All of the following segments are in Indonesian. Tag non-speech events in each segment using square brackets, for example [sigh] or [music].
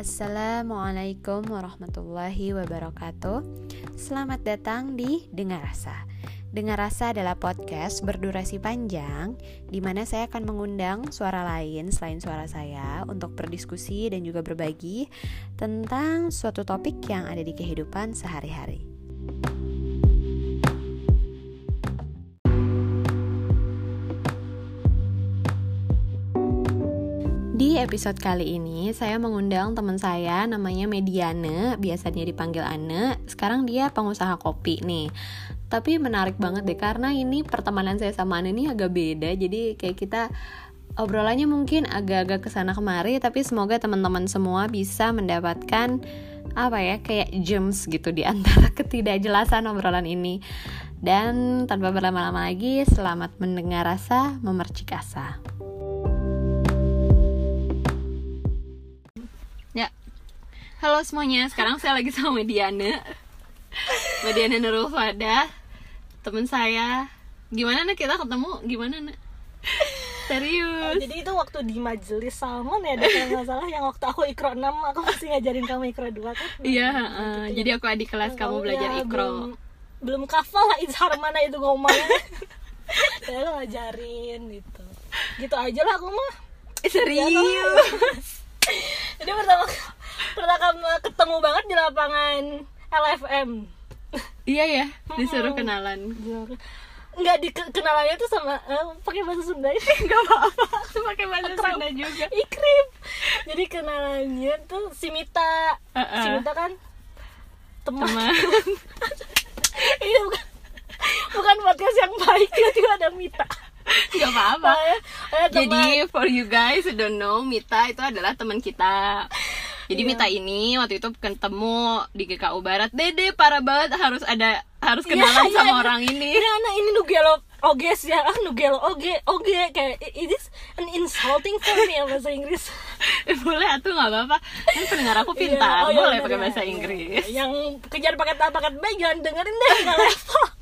Assalamualaikum warahmatullahi wabarakatuh Selamat datang di Dengar Rasa Dengar Rasa adalah podcast berdurasi panjang di mana saya akan mengundang suara lain selain suara saya untuk berdiskusi dan juga berbagi tentang suatu topik yang ada di kehidupan sehari-hari. Episode kali ini saya mengundang teman saya namanya Mediane, biasanya dipanggil Ane. Sekarang dia pengusaha kopi nih. Tapi menarik banget deh karena ini pertemanan saya sama Ane ini agak beda. Jadi kayak kita obrolannya mungkin agak-agak ke sana kemari tapi semoga teman-teman semua bisa mendapatkan apa ya kayak gems gitu di antara [laughs] ketidakjelasan obrolan ini. Dan tanpa berlama-lama lagi, selamat mendengar rasa memercik asa. Halo semuanya, sekarang saya lagi sama Mediana Mediana Nurul Fada Temen saya. Gimana nih kita ketemu? Gimana nih? Serius. Oh, Jadi itu waktu di majelis salmon ya kalau nggak salah Yang waktu aku ikro 6 aku masih ngajarin kamu ikro 2 kan? Iya, uh, gitu jadi aku adik kelas kamu oh, belajar ya, ikro. Belum, belum kafal lah izhar mana itu ngomongnya. Saya lo ngajarin gitu. Gitu aja lah aku mah. Serius. Jadi pertama pertama ketemu banget di lapangan LFM iya ya disuruh kenalan. Nggak di kenalannya tuh sama uh, pakai bahasa Sunda ini. [laughs] Nggak apa-apa pakai bahasa Akram. Sunda juga. Ikrim jadi kenalannya tuh si Mita. Uh -uh. si Mita kan teman, teman. [laughs] ini bukan. Bukan podcast yang baik tiba-tiba ada Mita. Gak apa-apa. Jadi for you guys who don't know Mita itu adalah teman kita jadi yeah. Mita ini waktu itu ketemu di GKU Barat. Dede parah banget harus ada harus iya, kenalan yeah, sama yeah, orang ini. Ini anak ini Nugelo Oges ya. Ah Nugelo Oge Oge. Kayak it is an insulting for me ya bahasa Inggris? [laughs] Boleh atuh nggak apa-apa. Kan pendengar aku iya, pintar yeah, oh, boleh pakai bahasa Inggris. Yang kejar paket A paket B jangan dengerin deh nggak level [laughs]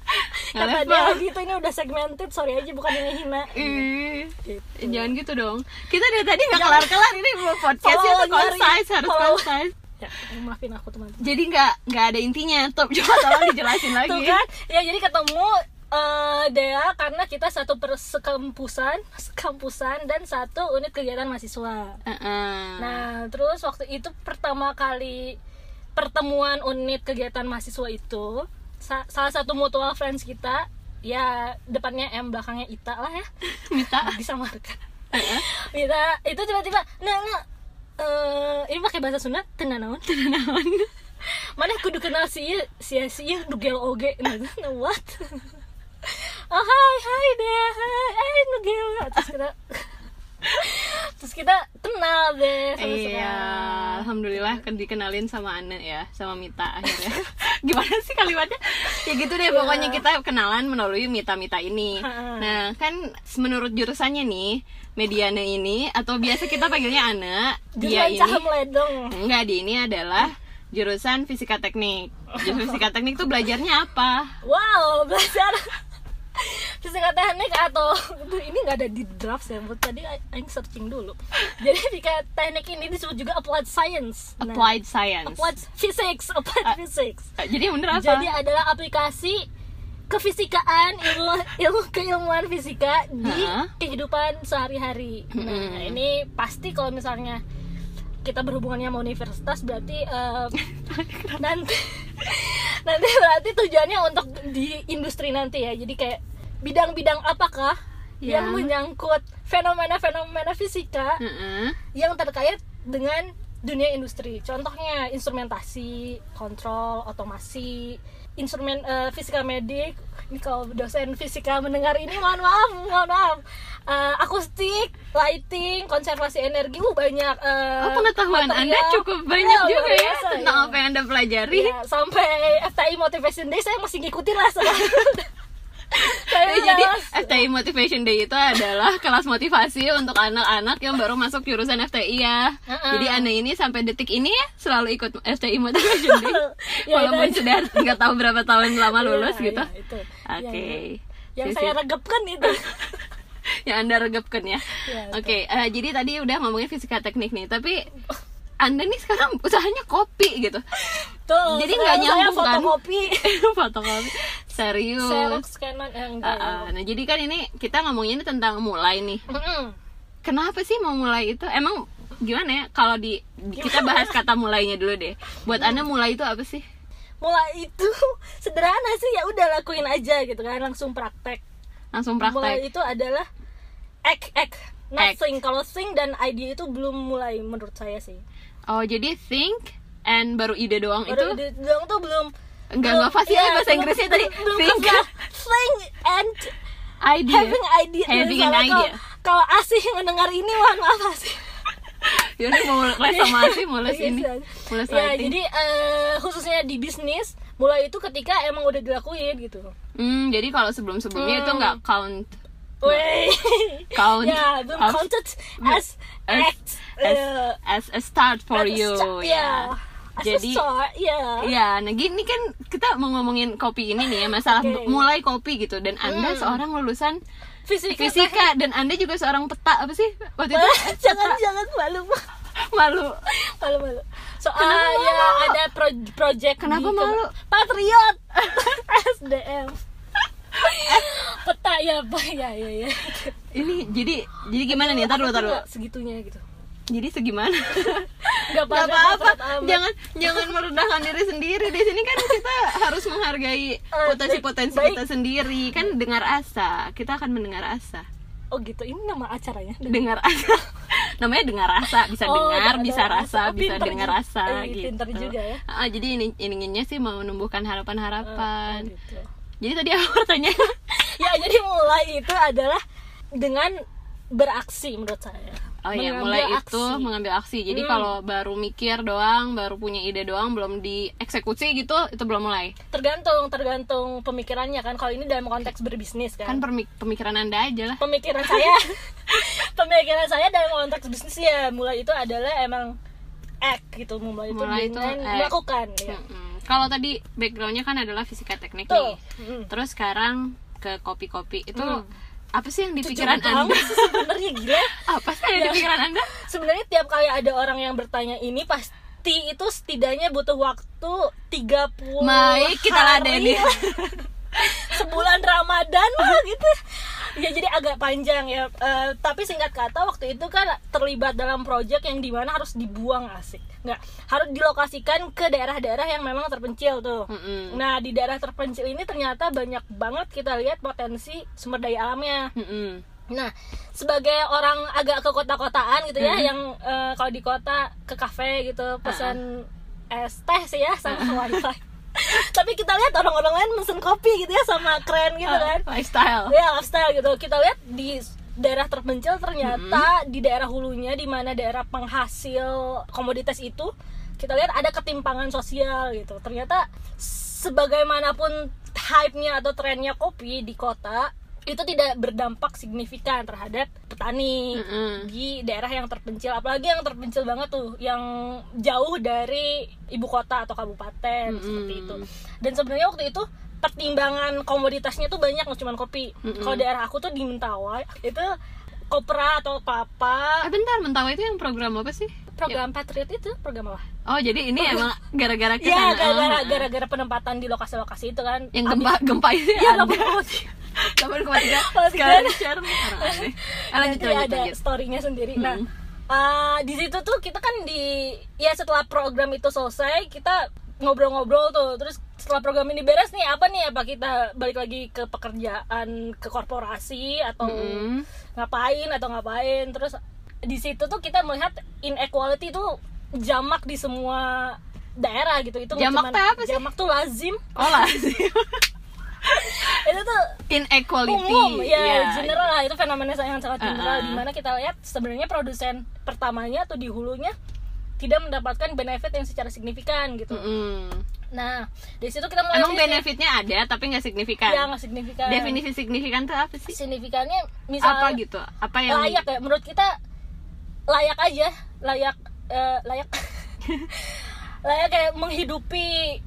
kata dia gitu ini udah segmented sorry aja bukan yang hina. Gitu. jangan gitu dong. Kita dari tadi nggak kelar kelar ini mau podcastnya tuh concise harus concise. Ya maafin aku teman. Jadi nggak nggak ada intinya tuh coba tolong dijelasin lagi. tuh kan? Ya jadi ketemu uh, Dea karena kita satu persekampusan kampusan dan satu unit kegiatan mahasiswa. Uh -uh. nah terus waktu itu pertama kali pertemuan unit kegiatan mahasiswa itu sa salah satu mutual friends kita ya depannya M belakangnya Ita lah ya. [laughs] Mita. [laughs] Disamarkan Mita itu tiba-tiba nah, nah uh, ini pakai bahasa Sunda tenanawan. Tenanawan. [laughs] Mana kudu kenal si si si dugel oge nah, nah what? Oh hai hai deh hai eh nugel. Terus kita terus kita kenal deh sama iya alhamdulillah dikenalin sama Anne ya sama Mita akhirnya. [laughs] Gimana sih kalimatnya? Ya gitu deh yeah. pokoknya kita kenalan melalui Mita Mita ini. Nah kan menurut jurusannya nih Mediana ini atau biasa kita panggilnya Anne dia ini enggak dia ini adalah jurusan fisika teknik. Jurusan fisika teknik tuh belajarnya apa? Wow belajar teknik atau ini nggak ada di draft ya buat tadi Aing searching dulu. Jadi [laughs] fisika teknik ini disebut juga applied science. Nah, applied science. applied physics applied uh, physics. uh, jadi bener apa? Jadi adalah aplikasi kefisikaan ilmu ilmu keilmuan fisika di uh -huh. kehidupan sehari-hari. Nah hmm. ini pasti kalau misalnya kita berhubungannya sama universitas berarti uh, [laughs] nanti nanti berarti tujuannya untuk di industri nanti ya jadi kayak bidang-bidang apakah yeah. yang menyangkut fenomena-fenomena fisika mm -hmm. yang terkait dengan dunia industri contohnya instrumentasi kontrol otomasi instrumen uh, fisika medik ini kalau dosen fisika mendengar ini mohon maaf mohon maaf uh, akustik lighting konservasi energi uh banyak uh, oh pengetahuan material. anda cukup banyak ya, juga ya tentang ya. apa yang anda pelajari ya, sampai FTI Motivation Day saya masih ngikutin lah [laughs] jadi FTI Motivation Day itu adalah kelas motivasi untuk anak-anak yang baru masuk jurusan FTI ya. Uh-uh. Jadi Anda ini sampai detik ini selalu ikut FTI Motivation Day. [laughs] ya, Walaupun sudah nggak tahu berapa tahun lama iya, lulus ya, gitu. Ya, Oke. Okay. Yang, yang saya regepkan itu. [laughs] [laughs] yang Anda regepkan ya. ya Oke, okay. uh, eh, jadi tadi udah ngomongin fisika teknik nih, tapi anda nih sekarang usahanya kopi gitu. Tuh, Jadi nggak nyambung, kan? fotokopi. [laughs] Fotokopi. Serius. Scanan eh, enggak Ah, ah. nah jadi kan ini kita ngomongin tentang mulai nih. Mm-mm. kenapa sih mau mulai itu? Emang gimana ya? Kalau di di- kita bahas kata mulainya dulu deh. Buat anda mulai itu apa sih? Mulai itu [laughs] sederhana sih ya udah lakuin aja gitu kan langsung praktek langsung mulai praktek itu adalah act act not Act. sing. Kalau sing dan idea itu belum mulai menurut saya sih. Oh jadi think and baru ide doang baru itu? ide doang tuh belum enggak enggak fasih iya, ya bahasa belum- Inggrisnya tadi belum, think. think and idea having idea Having an idea. kalau asih mendengar ini mohon maaf asih Yaudah mau les sama Asih, mau les ini Iya, mau les ya jadi eh, khususnya di bisnis mulai itu ketika emang udah dilakuin gitu Hmm, jadi kalau sebelum-sebelumnya itu Hmm. nggak count Wey. Count ya belum as- counted as as act as, eh, as a start for as you ya. As a Jadi start, ya ya, nah gini kan kita mau ngomongin kopi ini nih ya, masalah [laughs] Oke. b- mulai kopi gitu dan Anda Hmm. seorang lulusan fisika, fisika dan Anda juga seorang peta apa sih? Waktu itu [laughs] jangan jangan malu malu. malu malu soal Kenapa ya malu? ada pro- project Kenapa di malu? patriot [laughs] SDM peta ya pak ya ya ya Ini jadi jadi gimana nih? Taruh taruh. segitunya gitu Jadi segimana? [laughs] nggak apa-apa, jangan jangan merendahkan diri sendiri. Di sini kan kita harus menghargai potensi-potensi baik. kita sendiri. Kan dengar asa, kita akan mendengar asa. oh gitu ini nama acaranya Dengar asa. Namanya dengar rasa, bisa Oh, dengar, bisa rasa. rasa, Oh, bisa dengar rasa Eh, gitu. juga ya. Ah, jadi ini inginnya sih mau menumbuhkan harapan-harapan. Oh, gitu. Jadi tadi apa pertanyaan? [laughs] ya jadi mulai itu adalah dengan beraksi menurut saya Oh iya, mulai aksi. itu mengambil aksi. Jadi Hmm. kalau baru mikir doang, baru punya ide doang, belum dieksekusi gitu, itu belum mulai. tergantung tergantung pemikirannya kan kalau ini dalam konteks berbisnis kan, Kan permi- pemikiran Anda aja lah. pemikiran saya [laughs] pemikiran saya dalam konteks bisnis ya mulai itu adalah emang act gitu mulai, Mulai itu dengan melakukan ya. Mm-mm. Kalau tadi backgroundnya kan adalah fisika teknik Tuh. nih. Mm. Terus sekarang ke kopi-kopi itu Hmm. Apa sih yang di pikiran Anda? sebenarnya gila [laughs] apa sih yang di pikiran Anda? sebenarnya tiap kali ada orang yang bertanya ini pasti itu setidaknya butuh waktu 30 Baik, kita hari ladeni. lah. [laughs] sebulan Ramadan lah gitu ya jadi agak panjang ya Eh, tapi singkat kata waktu itu kan terlibat dalam project yang di mana harus dibuang asik nggak harus dilokasikan ke daerah-daerah yang memang terpencil tuh Mm-mm. nah di daerah terpencil ini ternyata banyak banget kita lihat potensi sumber daya alamnya Mm-mm. Nah, sebagai orang agak ke kota-kotaan gitu ya, Mhm. yang eh, kalau di kota ke kafe gitu pesan es teh sih ya sama [laughs] wifi. Tapi kita lihat orang-orang lain mesen kopi gitu ya sama keren gitu Ah, kan. lifestyle. Ya lifestyle gitu. Kita lihat di daerah terpencil ternyata di daerah hulunya di mana daerah penghasil komoditas itu kita lihat ada ketimpangan sosial gitu. Ternyata sebagaimanapun hype-nya atau trennya kopi di kota itu tidak berdampak signifikan terhadap petani Mm-mm. di daerah yang terpencil apalagi yang terpencil banget tuh yang jauh dari ibu kota atau kabupaten Mm-mm. seperti itu dan sebenarnya waktu itu pertimbangan komoditasnya tuh banyak nggak cuma kopi Mm-mm. kalau daerah aku tuh di Mentawai itu kopra atau papa Eh bentar, Mentawai itu yang program apa sih? Program patriot itu program apa Oh, jadi ini emang gara-gara ke sana. ya gara-gara Oh, gara-gara penempatan di lokasi-lokasi itu kan yang gempa gempa itu Iya, ada. gempa. 8,3 [laughs] sekarang share. Ah, lanjut lanjut ada storynya sendiri. Nah, Mm. uh, di situ tuh kita kan di ya setelah program itu selesai kita ngobrol-ngobrol tuh. Terus setelah program ini beres nih apa nih apa kita balik lagi ke pekerjaan ke korporasi atau Mm-mm. ngapain atau ngapain. Terus di situ tuh kita melihat inequality tuh jamak di semua daerah gitu. Itu Jamak cuman- apa sih? Jamak tuh lazim. Oh lah [laughs] sih. itu tuh Inequality. umum ya Iya. general lah itu fenomena yang sangat general Uh-uh. di mana kita lihat sebenarnya produsen pertamanya atau di hulunya tidak mendapatkan benefit yang secara signifikan gitu Mm-mm. nah di situ kita mulai Emang sih- benefitnya ada tapi nggak signifikan. ya nggak signifikan Definisi signifikan tuh apa sih? signifikannya misalnya apa gitu? Apa yang layak ya menurut kita layak aja layak eh, layak. [laughs] Layak kayak menghidupi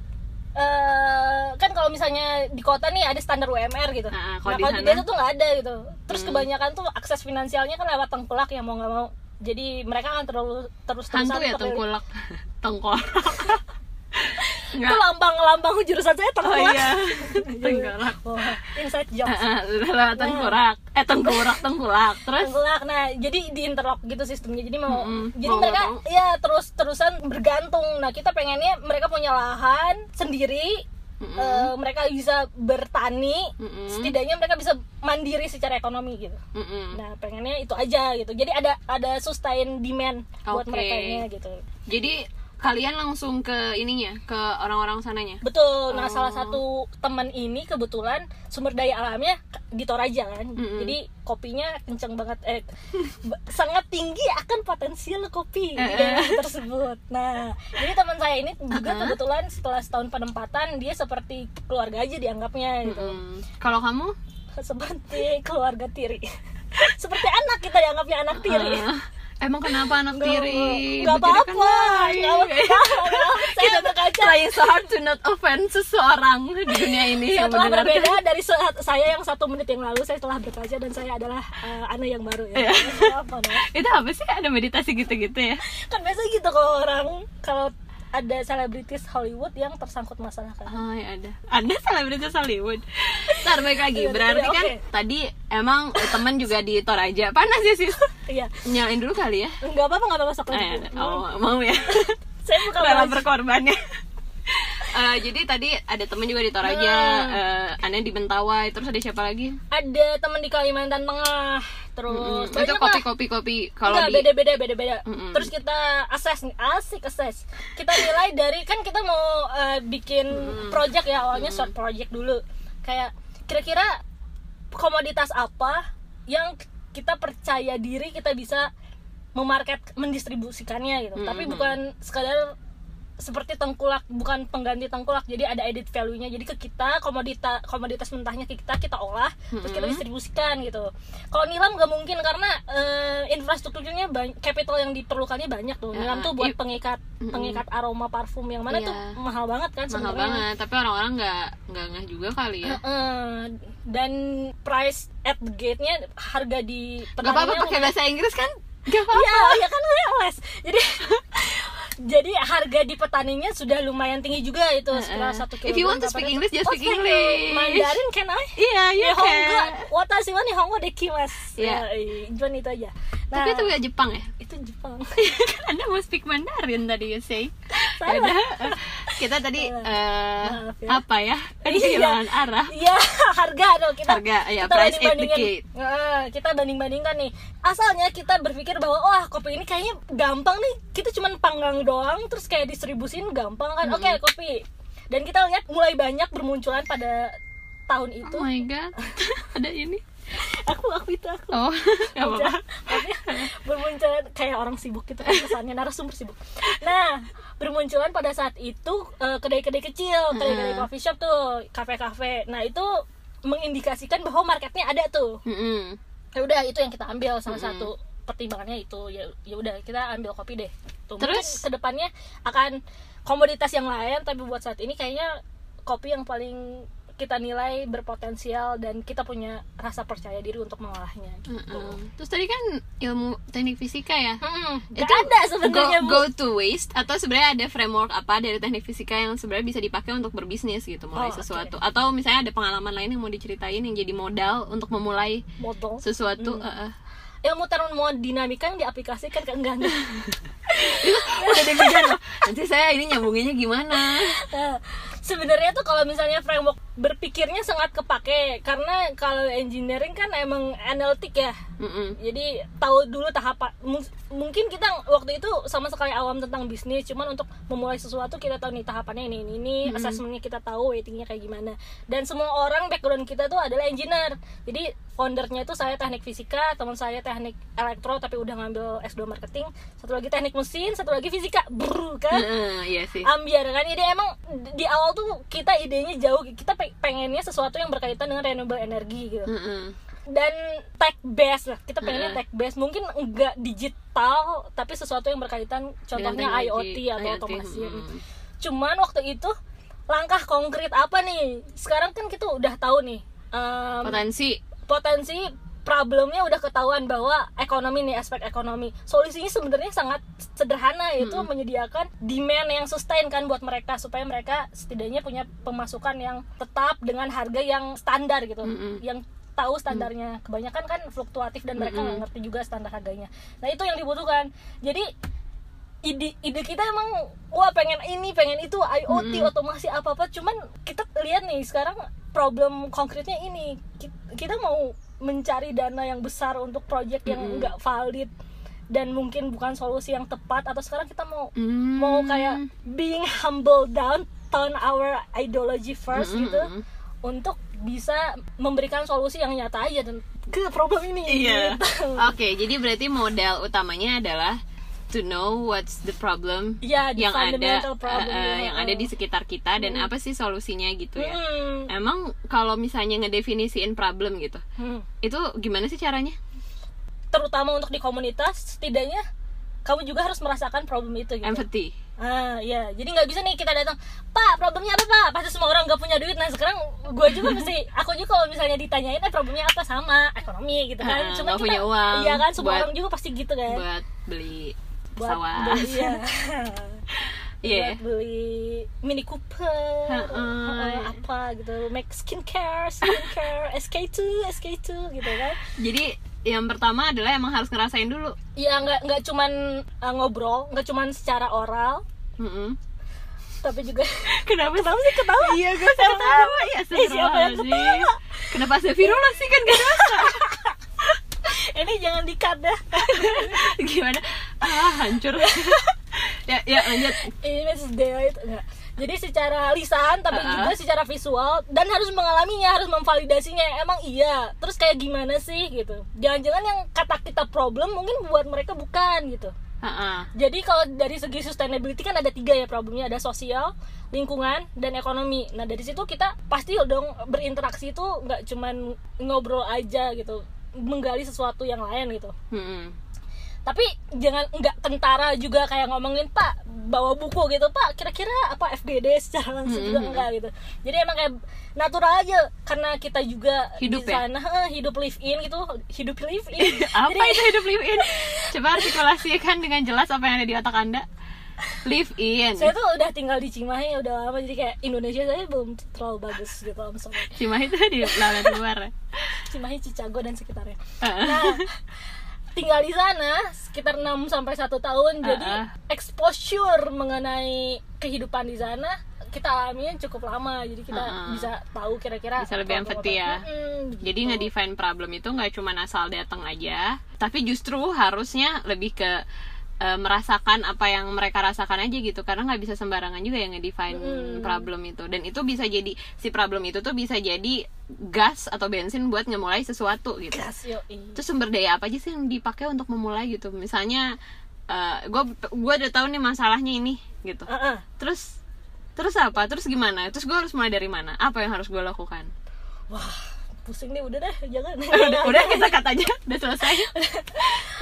eh, kan kalau misalnya di kota nih ada standar UMR gitu. Ah, nah kalau kalau di desa tuh nggak ada gitu. Terus Hmm. kebanyakan tuh akses finansialnya kan lewat tengkulak yang mau nggak mau. Jadi mereka akan terlalu terus hantu terusan ya tengkulak. [laughs] Tengkorak [laughs] itu lambang lambang jurusan saya oh tengkulak. iya. [laughs] Tengkorak Wah, inside jokes lewat tengkorak eh tengkorak tengkulak. Terus? Tengkulak. Nah jadi di interlock gitu sistemnya. Jadi mau jadi Mau mereka nggak ya terus terusan bergantung. Nah kita pengennya mereka punya lahan sendiri. Mm-mm. eh, mereka bisa bertani. Mm-mm. setidaknya mereka bisa mandiri secara ekonomi gitu. Mm-mm. nah pengennya itu aja gitu. Jadi ada ada sustain demand buat Oke. mereka gitu. Jadi kalian langsung ke ininya ke orang-orang sananya betul nah Oh. salah satu teman ini kebetulan sumber daya alamnya di Toraja kan Mm-mm. jadi kopinya kenceng banget eh sangat tinggi akan potensial kopi di Eh, eh. daerah tersebut nah jadi teman saya ini juga Uh-uh. kebetulan setelah setahun penempatan dia seperti keluarga aja dianggapnya gitu Mm-mm. kalau kamu seperti keluarga tiri [laughs] seperti anak kita dianggapnya anak tiri Ah, emang kenapa anak tiri kan apa-apa. baik. saya [laughs] kita trying so hard to not offend seseorang di dunia ini setelah mendengarkan. berbeda dari saya yang satu menit yang lalu saya telah berkaca dan saya adalah uh, Ana yang baru ya. Iya. apa itu apa sih? Ada meditasi gitu-gitu ya? Kan biasa gitu kalau orang kalau ada selebritis Hollywood yang tersangkut masalah kan. Oh ya ada. Ada selebritis Hollywood. Ntar balik lagi. Iya, Berarti kan. Tadi emang temen juga di Toraja. Panas ya sis iya Nyalain dulu kali ya nggak apa-apa nggak apa-apa sok Eh, oh, Mau ya [laughs] saya bukan Rela lagi. berkorban ya [laughs] Eh, jadi tadi ada temen juga di Toraja, Hmm. eh, Anda di Mentawai, terus ada siapa lagi? ada teman di Kalimantan Tengah terus Mm, itu banyak kopi kopi kopi kalau Enggak, di beda-beda beda-beda. Mm-mm. Terus kita assess nih, asik assess. Kita nilai dari kan kita mau eh, bikin project ya awalnya short project dulu. Kayak kira-kira komoditas apa yang kita percaya diri kita bisa memarket mendistribusikannya gitu. Tapi Mm-mm. bukan sekadar seperti tengkulak bukan pengganti tengkulak jadi ada edit value-nya jadi ke kita komoditas komoditas mentahnya ke kita kita olah terus kita distribusikan gitu kalau nilam nggak mungkin karena eh, infrastrukturnya banyak capital yang diperlukannya banyak tuh nilam tuh buat i- pengikat Mm-mm. pengikat aroma parfum yang mana Iya. tuh mahal banget kan mahal sebenarnya banget, tapi orang-orang nggak nggak ngeh juga kali ya. Heeh. dan price at the gate-nya harga di Gak apa-apa pakai bahasa Inggris kan? Gak apa-apa. Iya, ya kan gue les. Jadi [laughs] jadi harga di petaninya sudah lumayan tinggi juga itu sekitar Uh-uh. satu kilo. If you want to speak English, just speak English. Mandarin can I? Iya, you Nihongo, can. watashi wa nihongo dekimasu. Iya. Ya, cuman itu aja. Nah, Tapi itu gak Jepang ya? itu Jepang. [laughs] kan Anda mau speak Mandarin tadi you say. Salah. Kita tadi Maaf ya. apa ya? Iya. kehilangan arah. Iya, [laughs] harga dong kita. Harga, ya, kita price indicate. Heeh, kita banding-bandingkan nih. Asalnya kita berpikir bahwa wah kopi ini kayaknya gampang nih. Kita cuman panggang doang terus kayak distribusin gampang kan. Oke, kopi. Dan kita lihat mulai banyak bermunculan pada tahun itu. Oh my god, [laughs] ada ini. Aku aku itu aku. Oh, [laughs] maksudnya bermunculan kayak orang sibuk gitu kan kesannya narasumber sibuk. Nah, bermunculan pada saat itu eh, kedai-kedai kecil, kedai-kedai coffee shop tuh, kafe-kafe. Nah, itu mengindikasikan bahwa marketnya ada tuh. Mm-mm. Ya udah itu yang kita ambil salah Mm-mm. satu pertimbangannya itu ya ya udah kita ambil kopi deh. Tuh, Terus? mungkin ke depannya akan komoditas yang lain tapi buat saat ini kayaknya kopi yang paling kita nilai berpotensial dan kita punya rasa percaya diri untuk mengolahnya gitu. Terus tadi kan ilmu teknik fisika ya? Hmm, itu ada sebenarnya go, Bu. go to waste atau sebenarnya ada framework apa dari teknik fisika yang sebenarnya bisa dipakai untuk berbisnis gitu mulai Oh, sesuatu atau misalnya ada pengalaman lain yang mau diceritain yang jadi modal untuk memulai modal sesuatu Hmm. eh, eh. ilmu termodinamika yang diaplikasikan ke enggak enggak [laughs] udah deg-degan nanti saya ini nyambunginnya gimana Nah, [laughs] sebenarnya tuh kalau misalnya framework berpikirnya sangat kepake karena kalau engineering kan emang analitik ya. Mm-mm. jadi tahu dulu tahapan. Mung- mungkin kita waktu itu sama sekali awam tentang bisnis cuman untuk memulai sesuatu kita tahu nih tahapannya ini ini ini Hmm. assessmentnya kita tahu waitingnya kayak gimana. Dan semua orang background kita tuh adalah engineer. Jadi foundernya itu saya teknik fisika teman saya teknik elektro tapi udah ngambil S2 marketing. Satu lagi teknik mesin satu lagi fisika. Brr, kan? Heeh, iya sih. Ambiar kan? Ide emang di awal tuh kita idenya jauh kita pe- pengennya sesuatu yang berkaitan dengan renewable energy gitu Mm-mm. dan tech based lah kita pengennya Heeh. tech based mungkin enggak digital tapi sesuatu yang berkaitan contohnya IoT atau IoT, otomasi mm. cuman waktu itu langkah konkret apa nih sekarang kan kita udah tahu nih em, potensi potensi problemnya udah ketahuan bahwa ekonomi nih aspek ekonomi. Solusinya sebenarnya sangat sederhana yaitu Mm-mm. menyediakan demand yang sustain kan buat mereka supaya mereka setidaknya punya pemasukan yang tetap dengan harga yang standar gitu. Mm-mm. yang tahu standarnya. Kebanyakan kan fluktuatif dan mereka ngerti juga standar harganya. Nah itu yang dibutuhkan. Jadi ide ide kita emang wah pengen ini pengen itu IoT Mm-mm. otomasi apa apa cuman kita lihat nih sekarang problem konkretnya ini. Ki- kita mau mencari dana yang besar untuk project yang Mm-mm. nggak valid dan mungkin bukan solusi yang tepat atau sekarang kita mau Hmm. mau kayak being humble down turn our ideology first Mm-mm. gitu untuk bisa memberikan solusi yang nyata aja dan ke problem ini Iya. gitu. [laughs] Oke, jadi berarti modal utamanya adalah to know what's the problem Iya, the yang ada fundamental problem, eh, iya. yang ada di sekitar kita dan Mm. apa sih solusinya gitu ya. Hmm. Emang kalau misalnya ngedefinisiin problem gitu, Hmm. itu gimana sih caranya? terutama untuk di komunitas setidaknya kamu juga harus merasakan problem itu gitu Empathy. ah iya jadi nggak bisa nih kita datang pak problemnya apa pak pasti semua orang nggak punya duit nah sekarang gue juga [laughs] mesti aku juga kalau misalnya ditanyain eh problemnya apa sama ekonomi gitu kan Ah, cuma nggak punya uang iya kan semua buat- orang juga pasti gitu kan Buat beli Buat pesawat. beli, [laughs] iya Iya. buat beli Mini Cooper Heeh. heeh, apa gitu make skincare skincare [laughs] SK2 SK2 gitu kan Jadi yang pertama adalah emang harus ngerasain dulu. ya nggak nggak cuman uh, ngobrol nggak cuman secara oral Mm-mm. tapi juga [laughs] Kenapa kenapa sih ketawa Iya, gue ketawa ya Eh, siapa yang ketawa? Kenapa Astagfirullah sih kan gak ini jangan dikat dah. [laughs] Gimana? Ah, hancur. [laughs] Ya, ya lanjut. Ini Mrs. Dea itu. Enggak jadi secara lisan tapi Uh-uh. juga secara visual dan harus mengalaminya harus memvalidasinya. Emang iya. Terus kayak gimana sih gitu. Jangan-jangan yang kata kita problem mungkin buat mereka bukan gitu. Ah, jadi kalau dari segi sustainability kan ada tiga ya problemnya. Ada sosial lingkungan dan ekonomi. Nah dari situ kita pasti dong berinteraksi itu nggak cuman ngobrol aja gitu menggali sesuatu yang lain gitu Mm-mm. tapi jangan nggak kentara juga kayak ngomongin pak bawa buku gitu pak kira-kira apa FGD secara langsung juga Mhm. enggak gitu jadi emang kayak natural aja karena kita juga Hidup di ya? sana eh, hidup live in gitu hidup live in [laughs] Apa Jadi- itu hidup live in? Coba artikulasikan dengan jelas apa yang ada di otak anda Live in saya tuh udah tinggal di Cimahi udah lama jadi kayak Indonesia saya belum terlalu bagus gitu om sorry Cima itu di lalat luar Cimahi Cicago dan sekitarnya Ah. nah tinggal di sana sekitar 6 sampai satu tahun jadi Ah, ah. exposure mengenai kehidupan di sana kita alaminya cukup lama jadi kita Ah, ah. bisa tahu kira-kira Bisa lebih apa. ya. Mm-mm, Jadi gitu. nge-define problem itu nggak cuma asal datang aja, tapi justru harusnya lebih ke eh, merasakan apa yang mereka rasakan aja gitu. Karena nggak bisa sembarangan juga yang nge-define Mm. problem itu. Dan itu bisa jadi si problem itu tuh bisa jadi gas atau bensin buat ngemulai sesuatu gitu. Gas, yoi. itu sumber daya apa aja sih yang dipakai untuk memulai gitu? Misalnya gue gue udah tahu nih masalahnya ini gitu. Ah, ah. terus terus apa? Terus gimana? Terus gue harus mulai dari mana? Apa yang harus gue lakukan? Wah pusing nih udah deh jangan. [laughs] Udah udah kita kata aja. Udah selesai.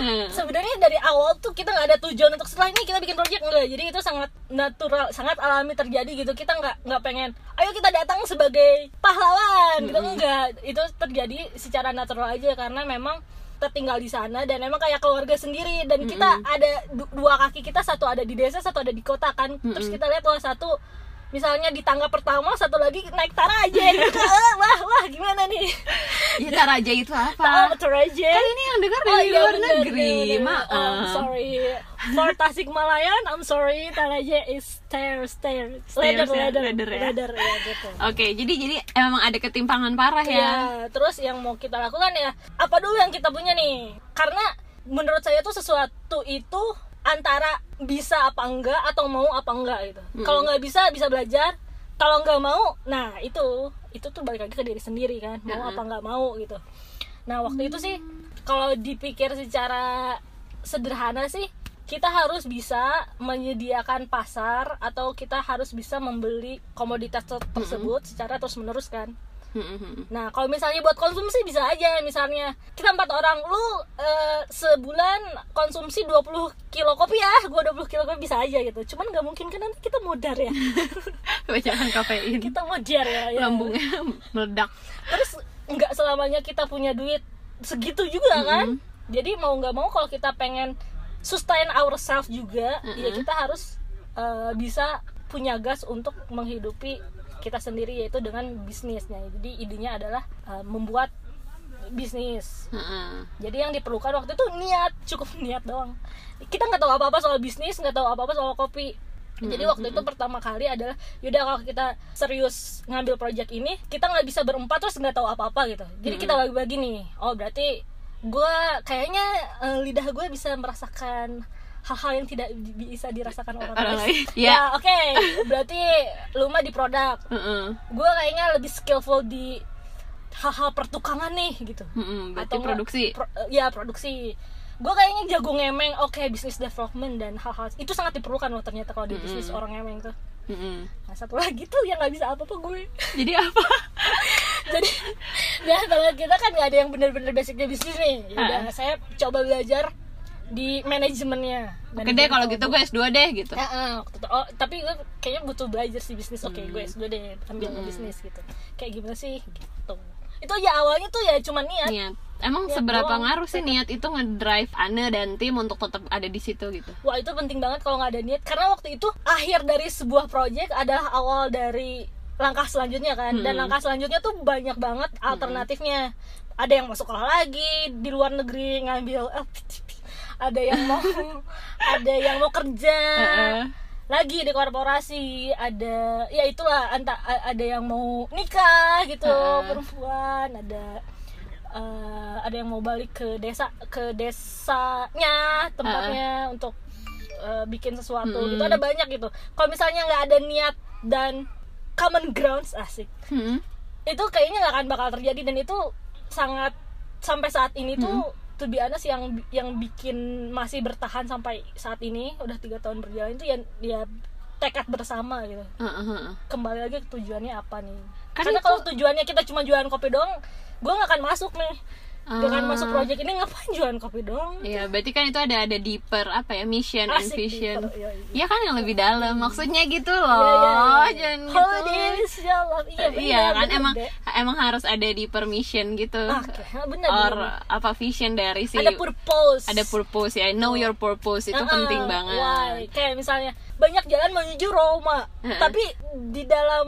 Hmm. sebenarnya dari awal tuh kita nggak ada tujuan untuk setelah ini kita bikin project enggak jadi itu sangat natural sangat alami terjadi gitu. Kita nggak nggak pengen ayo kita datang sebagai pahlawan gitu. Enggak itu terjadi secara natural aja karena memang kita tinggal di sana dan emang kayak keluarga sendiri. Dan kita ada du- dua kaki kita satu ada di desa satu ada di kota kan. Terus kita lihat wah satu misalnya di tangga pertama satu lagi naik taraje gitu Ah, [laughs] wah wah gimana nih ya Taraja itu [laughs] apa taraje kan ini yang dengar dari Oh, iya, luar bener, negeri bener. maaf Oh, I'm sorry. For Tasikmalayan, I'm sorry. Taraje is stair, stair, ladder, ladder, ladder ya. ladder, ya, gitu. oke jadi jadi emang ada ketimpangan parah ya Ya, terus yang mau kita lakukan ya, apa dulu yang kita punya nih? Karena menurut saya tuh sesuatu itu antara bisa apa enggak atau mau apa enggak gitu. Kalau nggak bisa bisa belajar, kalau nggak mau, nah itu itu tuh balik lagi ke diri sendiri kan, mau apa nggak mau gitu. Nah waktu itu sih kalau dipikir secara sederhana sih kita harus bisa menyediakan pasar atau kita harus bisa membeli komoditas ter- tersebut secara terus menerus kan. Hmm, hmm, hmm. Nah, kalau misalnya buat konsumsi bisa aja misalnya kita empat orang lu eh, sebulan konsumsi 20 kilo kopi ya, gua 20 kilo kopi bisa aja gitu. Cuman nggak mungkin kan nanti kita modar ya. [laughs] kebanyakan kafein kita modar ya. ya. lambungnya meledak Terus nggak selamanya kita punya duit segitu juga kan? jadi mau nggak mau kalau kita pengen sustain ourselves juga Mm-mm. ya kita harus uh, bisa punya gas untuk menghidupi kita sendiri yaitu dengan bisnisnya. Jadi idenya adalah uh, membuat bisnis. Heeh. jadi yang diperlukan waktu itu niat cukup [laughs] niat doang. Kita nggak tahu apa apa soal bisnis nggak tahu apa apa soal kopi. Jadi waktu itu pertama kali adalah yaudah kalau kita serius ngambil project ini kita nggak bisa berempat terus nggak tahu apa apa gitu. Jadi kita bagi-bagi nih oh berarti gue kayaknya eh, lidah gue bisa merasakan hal-hal yang tidak bisa dirasakan orang, lain. [laughs] ya Ya. oke. Berarti lu mah di produk. Heeh. gue kayaknya lebih skillful di hal-hal pertukangan nih gitu. Heeh, berarti Atau produksi. pro- ya produksi. Gue kayaknya jago ngemeng. Oke bisnis development dan hal-hal itu sangat diperlukan loh ternyata kalau di bisnis orang ngemeng tuh. Heeh. nah satu lagi tuh yang nggak bisa apa-apa gue. Jadi apa? [laughs] Jadi ya [laughs] kalau kita kan nggak ada yang bener-bener basicnya bisnis nih. Ya udah saya coba belajar di manajemennya oke deh kalau gitu gue S2 deh gitu Ya, eh, itu. Oh, tapi gue kayaknya butuh belajar sih bisnis. Oke, gue S2 deh ambil bisnis gitu. Kayak gimana sih gitu. Itu ya awalnya tuh ya cuma niat. niat emang Niat seberapa doang. ngaruh sih niat itu ngedrive Ane dan tim untuk tetap ada di situ gitu Wah, itu penting banget kalau nggak ada niat karena waktu itu akhir dari sebuah project adalah awal dari langkah selanjutnya kan. Dan langkah selanjutnya tuh banyak banget alternatifnya. Ada yang mau sekolah lagi di luar negeri ngambil LPTP. Ada yang mau ada yang mau kerja. Lagi di korporasi ada ya itulah anta, ada yang mau nikah gitu perempuan ada eh, ada yang mau balik ke desa ke desanya tempatnya untuk eh, bikin sesuatu. Mm-mm. gitu ada banyak gitu. Kalau misalnya nggak ada niat dan common grounds asik. Hmm. itu kayaknya nggak akan bakal terjadi dan itu sangat sampai saat ini tuh to be honest yang yang bikin masih bertahan sampai saat ini udah tiga tahun berjalan itu ya ya tekad bersama gitu. Heeh, heeh. kembali lagi ke tujuannya apa nih? Kan karena itu- kalau tujuannya kita cuma jualan kopi doang gue nggak akan masuk nih dengan Ah. masuk project ini ngapain jualan kopi doang Iya, berarti kan itu ada ada deeper apa ya mission and Asik, vision. deeper, iya, iya. Iya kan yang lebih dalam. Maksudnya gitu Iya, loh. iya, iya. Jangan Holiday gitu. love. iya bener, Iya kan bener emang deh. emang harus ada di permission gitu. Oke bener, Or bener. apa vision dari si ada purpose ada purpose ya. Know your purpose itu Uh-uh, penting banget. why? Kayak misalnya banyak jalan menuju Roma, Uh-uh. tapi di dalam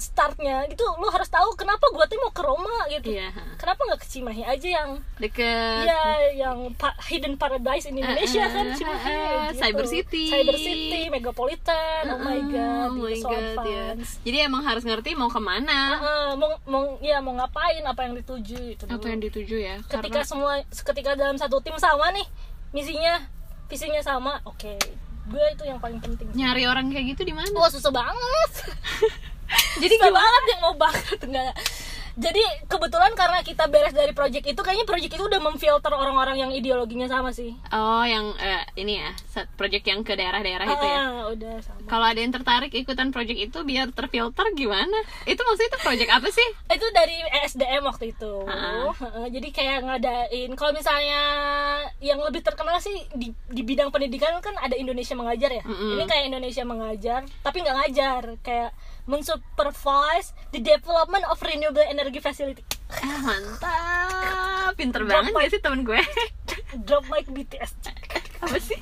startnya gitu lu harus tahu kenapa gua tuh mau ke Roma gitu. Ha. Kenapa nggak ke Cimahi aja yang Deket ya yang pa- hidden paradise in Indonesia Uh-uh, kan Cimahi uh-uh, gitu. Cyber City. Cyber City, Megapolitan. oh my god, Oh my it's so god, advance. Jadi emang harus ngerti mau ke mana, Uh-uh, mau mau ya mau ngapain apa yang dituju itu apa yang dituju ya. ketika Karena semua ketika dalam satu tim sama nih misinya visinya sama oke gue itu yang paling penting nyari orang kayak gitu di mana? wah susah banget [laughs] Jadi gimana? banget yang mau banget enggak jadi kebetulan karena kita beres dari project itu kayaknya project itu udah memfilter orang-orang yang ideologinya sama sih Oh, yang eh, ini ya, project yang ke daerah-daerah itu ya. Ah, udah sama Kalau ada yang tertarik ikutan project itu biar terfilter gimana? Itu maksudnya itu project apa sih? itu dari SDM waktu itu Ah. Heeh, jadi kayak ngadain kalau misalnya yang lebih terkenal sih di, di bidang pendidikan kan ada Indonesia mengajar ya Mm-mm. ini kayak Indonesia mengajar tapi nggak ngajar kayak mensupervise the development of renewable energy facility Ah, mantap. Pinter banget gak sih temen gue? [laughs] drop mic BTS apa sih?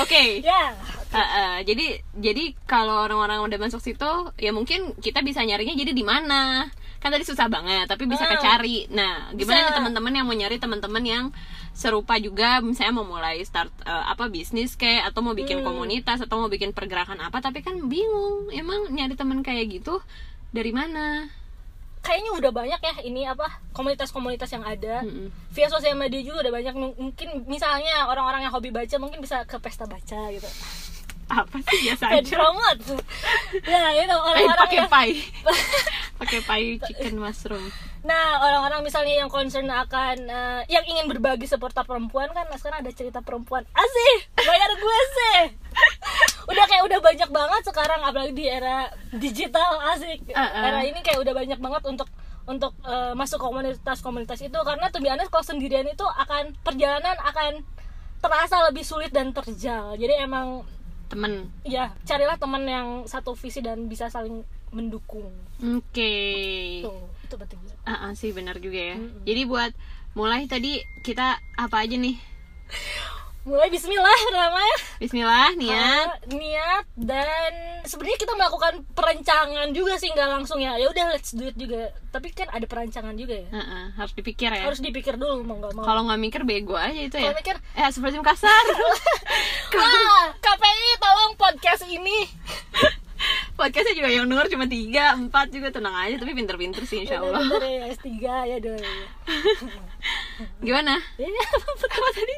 Oke. ya Uh, uh, jadi jadi kalau orang-orang udah masuk situ ya mungkin kita bisa nyarinya jadi di mana kan tadi susah banget tapi bisa Ah. kecari nah gimana Bisa. nih teman-teman yang mau nyari teman-teman yang serupa juga misalnya mau mulai start uh, apa bisnis kayak atau mau bikin Hmm. komunitas atau mau bikin pergerakan apa tapi kan bingung emang nyari teman kayak gitu dari mana kayaknya udah banyak ya ini apa komunitas-komunitas yang ada Mm-mm. via sosial media juga udah banyak mungkin misalnya orang-orang yang hobi baca mungkin bisa ke pesta baca gitu apa sih biasa aja promote ya itu Eh, orang-orang pakai yang pai [laughs] pakai pai chicken mushroom Nah, orang-orang misalnya yang concern akan eh, yang ingin berbagi seputar perempuan kan nah sekarang ada cerita perempuan. Asih, bayar gue sih. [laughs] udah kayak udah banyak banget sekarang apalagi di era digital asik. Uh-uh. Era ini kayak udah banyak banget untuk untuk eh, masuk komunitas-komunitas itu karena tuh biasanya kalau sendirian itu akan perjalanan akan terasa lebih sulit dan terjal. Jadi emang temen ya carilah teman yang satu visi dan bisa saling mendukung. oke Tuh, itu penting. banget. Ah, ah, sih benar juga ya. Mm-mm. Jadi buat mulai tadi kita apa aja nih [laughs] mulai Bismillah pertama ya Bismillah niat. Ah, niat dan sebenarnya kita melakukan perencangan juga sih nggak langsung ya. Ya udah let's do it juga. Tapi kan ada perancangan juga ya. Heeh, harus dipikir ya. Harus dipikir dulu mau nggak mau. Kalau nggak mikir bego aja itu ya. Kalau mikir- eh seperti kasar. [laughs] Wah, KPI tolong podcast ini [laughs] [laughs] podcastnya juga yang denger cuma tiga empat juga tenang aja tapi pinter-pinter sih insya Allah. ya S3 ya dong gimana? [laughs] Apa tadi?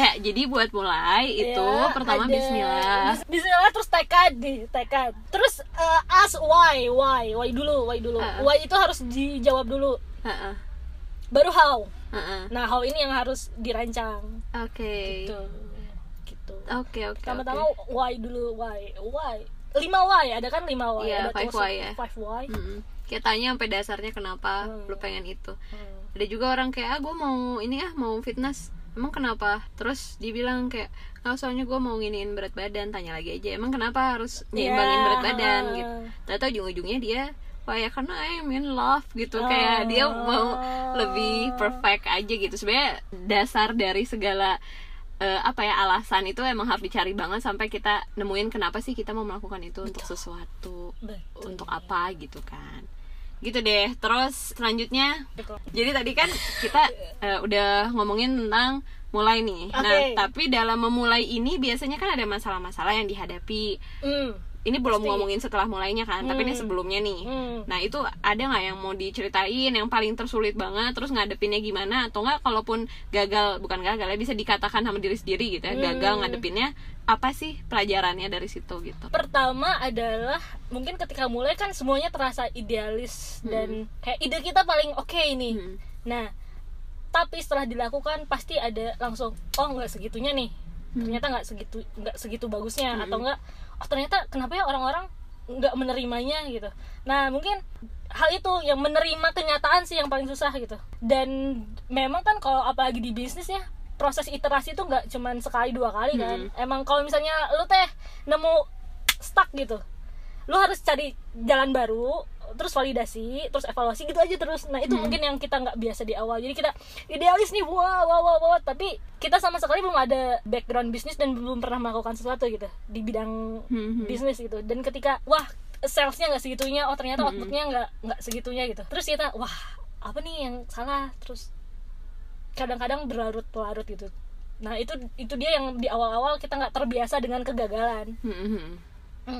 Ya jadi buat mulai itu Ya, pertama ada. Bismillah. Bis- Bismillah terus tekad di tekad terus eh, ask why why why dulu why dulu. Ah. why itu harus dijawab dulu. Heeh, baru how. Heeh. nah how ini yang harus dirancang. Oke. Gitu. Gitu. Oke oke pertama-tama oke. why dulu why why lima why ada kan lima why Iya, ada five why ya. five why Mm-mm. Kayak tanya sampai dasarnya kenapa Hmm. lu pengen itu. Hmm. Ada juga orang kayak ah gue mau ini ah mau fitness. Emang kenapa? Terus dibilang kayak nggak soalnya gue mau nginiin berat badan. Tanya lagi aja. Emang kenapa harus nyimbangin Ya. berat badan gitu. Ternyata ujung-ujungnya dia wah ya karena I'm in love gitu kayak dia mau lebih perfect aja gitu sebenarnya dasar dari segala eh, apa ya alasan itu emang harus dicari banget sampai kita nemuin kenapa sih kita mau melakukan itu untuk sesuatu Betul. untuk apa gitu kan gitu deh terus selanjutnya Gitu. jadi tadi kan kita eh, udah ngomongin tentang mulai nih nah Oke. tapi dalam memulai ini biasanya kan ada masalah-masalah yang dihadapi Hmm. Ini belum Pasti. ngomongin setelah mulainya kan tapi ini Hmm. sebelumnya nih Hmm. nah itu ada nggak yang mau diceritain yang paling tersulit banget terus ngadepinnya gimana atau nggak kalaupun gagal bukan gagal ya bisa dikatakan sama diri sendiri gitu ya Hmm. gagal ngadepinnya apa sih pelajarannya dari situ gitu pertama adalah mungkin ketika mulai kan semuanya terasa idealis dan kayak ide kita paling oke ini Hmm. nah tapi setelah dilakukan pasti ada langsung oh nggak segitunya nih ternyata nggak segitu nggak segitu bagusnya atau enggak oh ternyata kenapa ya orang-orang nggak menerimanya gitu. Nah mungkin hal itu yang menerima kenyataan sih yang paling susah gitu. Dan memang kan kalau apalagi di bisnis ya proses iterasi itu nggak cuman sekali dua kali kan. Emang kalau misalnya lu teh nemu stuck gitu lu harus cari jalan baru terus validasi terus evaluasi gitu aja terus. Nah itu mungkin yang kita nggak biasa di awal. Jadi kita idealis nih wah wah wah wah. Tapi kita sama sekali belum ada background bisnis dan belum pernah melakukan sesuatu gitu di bidang Hmm, hmm. bisnis gitu. Dan ketika wah salesnya nggak segitunya oh ternyata outputnya nggak nggak segitunya gitu. Terus kita wah apa nih yang salah? Terus kadang-kadang berlarut-larut gitu. Nah itu itu dia yang di awal-awal kita nggak terbiasa dengan kegagalan. Hmm, hmm. Hmm,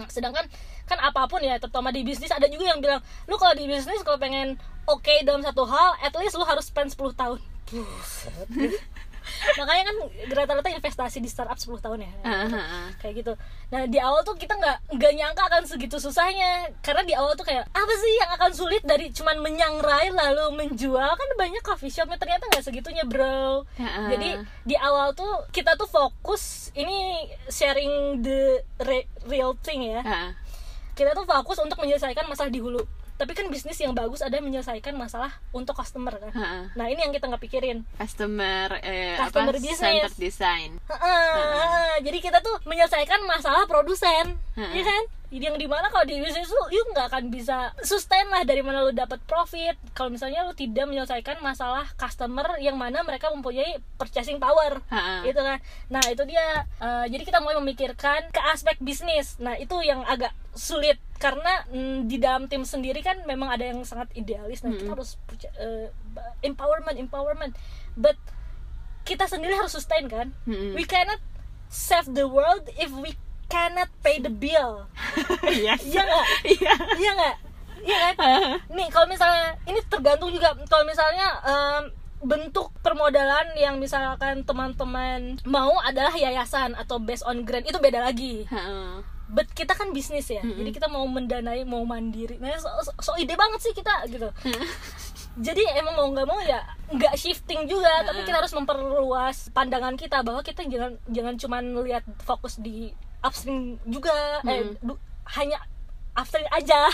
sedangkan kan apa pun ya terutama di bisnis ada juga yang bilang lu kalau di bisnis kalau pengen oke dalam satu hal at least lu harus spend 10 tahun. [laughs] makanya kan rata-rata investasi di startup 10 tahun ya. Ah. kayak gitu. Nah di awal tuh kita nggak nggak nyangka akan segitu susahnya. Karena di awal tuh kayak apa sih yang akan sulit dari cuman menyangrai lalu menjual? Kan banyak coffee shopnya ternyata nggak segitunya bro. Ah. jadi di awal tuh kita tuh fokus ini sharing the re- real thing ya. Ah, kita tuh fokus untuk menyelesaikan masalah di hulu tapi kan bisnis yang bagus ada menyelesaikan masalah untuk customer kan. Ah, ah. nah ini yang kita nggak pikirin. Customer eh, Customer apa business. design. Heeh, jadi kita tuh menyelesaikan masalah produsen. Ya kan yang di mana kalau di bisnis lu you nggak akan bisa sustain lah dari mana lu dapat profit. Kalau misalnya lu tidak menyelesaikan masalah customer yang mana mereka mempunyai purchasing power. Ah, ah. gitu kan. Nah itu dia. Eh, jadi kita mulai memikirkan ke aspek bisnis. Nah itu yang agak sulit. Karena mm, di dalam tim sendiri kan memang ada yang sangat idealis. Nah kita harus eh, empowerment empowerment. But kita sendiri harus sustain kan. Mm-mm. we cannot save the world if we cannot pay the bill. [laughs] Yes iya nggak? Iya. Iya nggak? Iya kan? [laughs] Nih kalau misalnya ini tergantung juga kalau misalnya em, bentuk permodalan yang misalkan teman-teman mau adalah yayasan atau based on grant itu beda lagi. Heeh. but kita kan bisnis ya jadi kita mau mendanai mau mandiri. Nah so, so, so ide banget sih kita gitu. [laughs] Jadi emang mau nggak mau ya nggak shifting juga tapi kita harus memperluas pandangan kita bahwa kita jangan jangan cuman lihat fokus di upstream juga eh, du- hanya upstream aja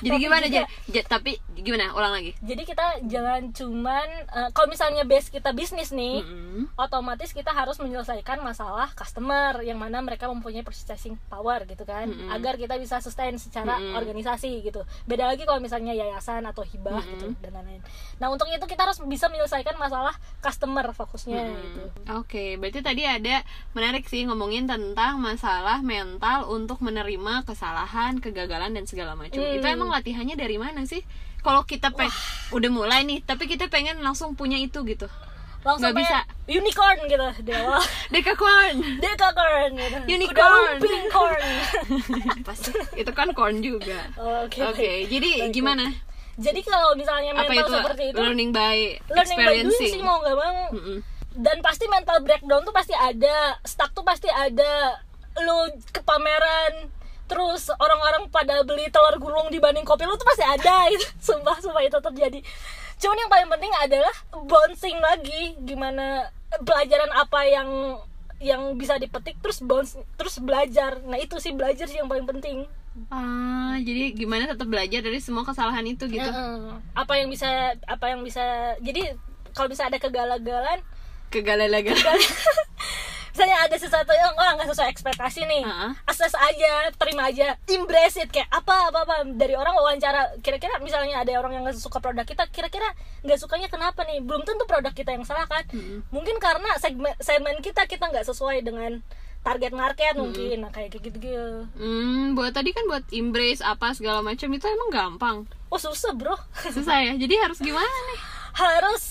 jadi Tapi gimana juga- aja Ja- tapi gimana ulang lagi jadi kita jangan cuman eh, kalau misalnya base kita bisnis nih Mm-mm. otomatis kita harus menyelesaikan masalah customer yang mana mereka mempunyai purchasing power gitu kan Mm-mm. agar kita bisa sustain secara Mm-mm. organisasi gitu beda lagi kalau misalnya yayasan atau hibah Mm-mm. gitu dan lain-lain nah untuk itu kita harus bisa menyelesaikan masalah customer fokusnya Mm-mm. gitu Oke, berarti tadi ada menarik sih ngomongin tentang masalah mental untuk menerima kesalahan, kegagalan dan segala macam. Hmm. Itu emang latihannya dari mana sih? Kalau kita pe- udah mulai nih, tapi kita pengen langsung punya itu gitu. langsung Nggak bisa. unicorn gitu di awal [laughs] Dekakorn. dekakorn gitu [laughs] Unicorn. Kuda lumping corn [laughs] Pasti itu kan corn juga. oke Oke, baik. jadi gimana? jadi kalau misalnya Apa mental itu seperti itu learning by learning by doing sih mau nggak mau Mm-mm. dan pasti mental breakdown tuh pasti ada stuck tuh pasti ada lu ke pameran terus orang-orang pada beli telur gulung dibanding kopi lu tuh pasti ada [laughs] itu sumpah sumpah itu terjadi cuman yang paling penting adalah bouncing lagi. Gimana pelajaran apa yang yang bisa dipetik terus bounce terus belajar. Nah itu sih belajar sih yang paling penting. Ah, jadi gimana tetap belajar dari semua kesalahan itu gitu? Apa yang bisa apa yang bisa jadi kalau bisa ada kegagalan Kegalagan. [laughs] misalnya ada sesuatu yang oh nggak sesuai ekspektasi nih Heeh. akses aja terima aja embrace it kayak apa apa apa dari orang wawancara kira-kira misalnya ada orang yang nggak suka produk kita kira-kira nggak sukanya kenapa nih belum tentu produk kita yang salah kan Mm-mm. mungkin karena segmen segmen kita kita nggak sesuai dengan target market mungkin nah kayak gitu gitu Hmm, buat tadi kan buat embrace apa segala macam itu emang gampang. oh susah bro Susah ya. Jadi harus gimana nih? harus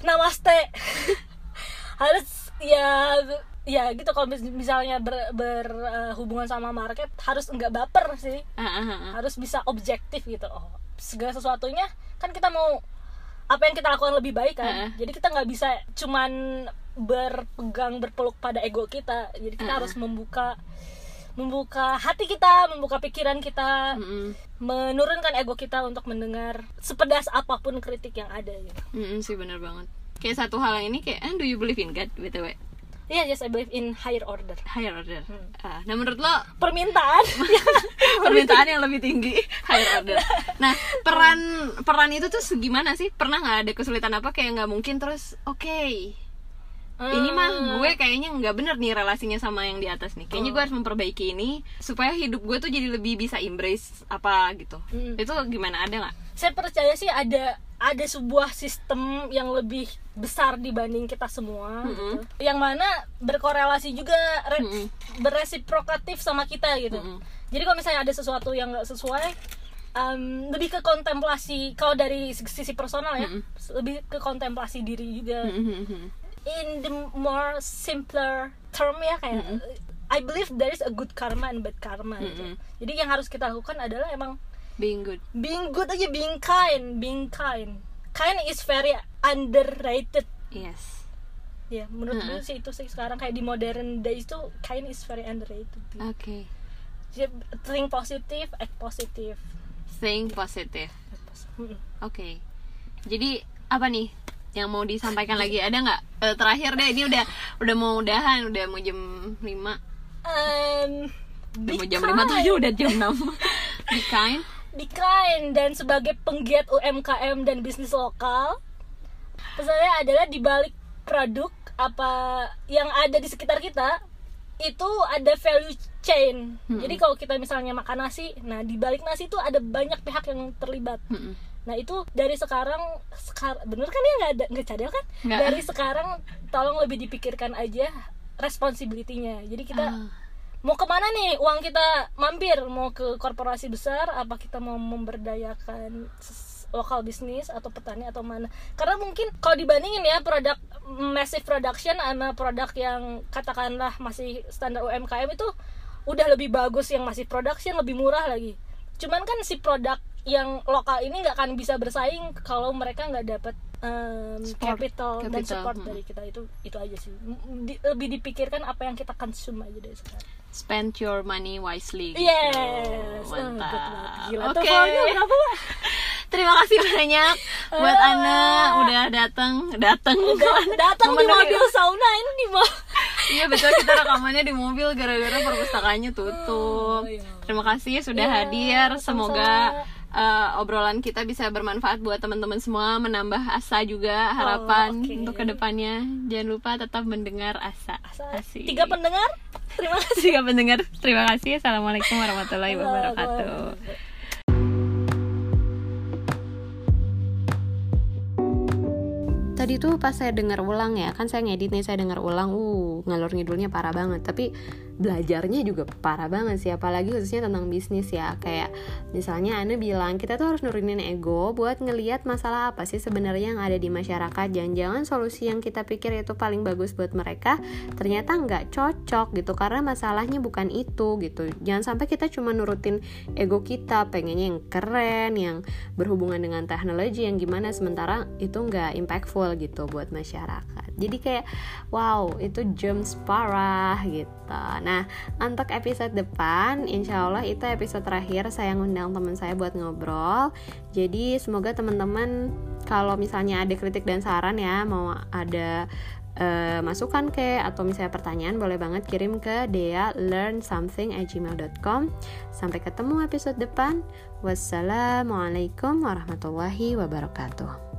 namaste [laughs] harus ya ya gitu kalau mis- misalnya ber- berhubungan sama market harus nggak baper sih ah, ah. harus bisa objektif gitu oh segala sesuatunya kan kita mau apa yang kita lakukan lebih baik kan Heeh. jadi kita nggak bisa cuman berpegang berpeluk pada ego kita jadi kita Heeh. harus membuka membuka hati kita membuka pikiran kita Mm-mm. menurunkan ego kita untuk mendengar sepedas apa pun kritik yang ada gitu Mm-mm sih bener banget. Kayak satu hal yang ini kayak, and do you believe in God, btw? Iya, yes, I believe in higher order. Higher order. Hmm. Ah, nah menurut lo Permintaan. [laughs] permintaan yang lebih tinggi higher order. Nah peran peran itu tuh gimana sih? Pernah nggak ada kesulitan apa kayak nggak mungkin terus? Oke, ini Hmm. mah gue kayaknya nggak bener nih relasinya sama yang di atas nih. Kayaknya gue harus memperbaiki ini supaya hidup gue tuh jadi lebih bisa embrace apa gitu. Hmm. Itu gimana ada nggak? Saya percaya sih ada ada sebuah sistem yang lebih besar dibanding kita semua gitu. Yang mana berkorelasi juga re- Mm-mm. beresiprokatif sama kita gitu. Mm-mm. Jadi kalau misalnya ada sesuatu yang nggak sesuai um, lebih ke kontemplasi kalau dari sisi personal ya, Mm-mm. lebih ke kontemplasi diri juga. Mhm. in the more simpler term ya kayak I believe there is a good karma and bad karma gitu. Mm-mm. Jadi yang harus kita lakukan adalah emang Being good. being good aja, being kind, being kind. Kind is very underrated. Yes. Ya, menurut Mm-mm. gue sih itu sih sekarang kayak di modern days tuh kind is very underrated. Oke. Jadi, think positive, act positive. Think positive. Oke. Jadi apa nih yang mau disampaikan lagi? Ada nggak? Eh, terakhir deh, ini udah udah mau udahan, udah mau jam 5 Um, Udah mau jam 5 tuh udah jam 6 Be kind be kind dan sebagai penggiat UMKM dan bisnis lokal pesannya adalah di balik produk apa yang ada di sekitar kita itu ada value chain Hmm. jadi kalau kita misalnya makan nasi nah di balik nasi itu ada banyak pihak yang terlibat Mm-mm. nah itu dari sekarang sekar bener kan ya nggak ada nggak cadel kan Nggak. dari sekarang tolong lebih dipikirkan aja responsibility-nya jadi kita Ah. Mau ke mana nih uang kita mampir? Mau ke korporasi besar? Apa kita mau memberdayakan lokal bisnis atau petani atau mana? Karena mungkin kalau dibandingin ya produk massive production sama produk yang katakanlah masih standar UMKM itu udah lebih bagus yang masih production lebih murah lagi. Cuman kan si produk yang lokal ini nggak akan bisa bersaing kalau mereka nggak dapat um, Support. capital, dan Capital, support hmm. dari kita. Itu itu aja sih. Di- lebih dipikirkan apa yang kita consume aja dari sekarang Spend your money wisely gitu. Yes, Mantap. Gila Oke tuh follow-nya berapa Wak? Terima kasih banyak Buat Ah. Ana udah datang Datang [laughs] datang di mobil sauna ini di mo iya betul kita rekamannya di mobil gara-gara perpustakaannya tutup. Oh, iya. Terima kasih sudah ya, hadir. Semoga uh, obrolan kita bisa bermanfaat buat teman-teman semua, menambah asa juga harapan oh, okay. untuk ke depannya. Jangan lupa tetap mendengar asa. asa. Tiga pendengar, terima [laughs] kasih. Tiga pendengar, terima kasih. Assalamualaikum warahmatullahi wabarakatuh. tadi tuh pas saya dengar ulang ya kan saya ngedit nih saya dengar ulang uh ngalur ngidulnya parah banget tapi belajarnya juga parah banget sih apalagi khususnya tentang bisnis ya. Kayak misalnya Anda bilang kita tuh harus nurunin ego buat ngeliat masalah apa sih sebenarnya yang ada di masyarakat. Jangan-jangan solusi yang kita pikir itu paling bagus buat mereka ternyata nggak cocok gitu karena masalahnya bukan itu gitu. Jangan sampai kita cuma nurutin ego kita pengennya yang keren yang berhubungan dengan teknologi yang gimana sementara itu nggak impactful gitu buat masyarakat. Jadi kayak wow itu gems parah gitu nah untuk episode depan insya Allah itu episode terakhir saya ngundang teman saya buat ngobrol. Jadi semoga teman-teman kalau misalnya ada kritik dan saran ya mau ada uh, masukan ke atau misalnya pertanyaan boleh banget kirim ke dea learn something at gmail.com sampai ketemu episode depan. Wassalamualaikum warahmatullahi wabarakatuh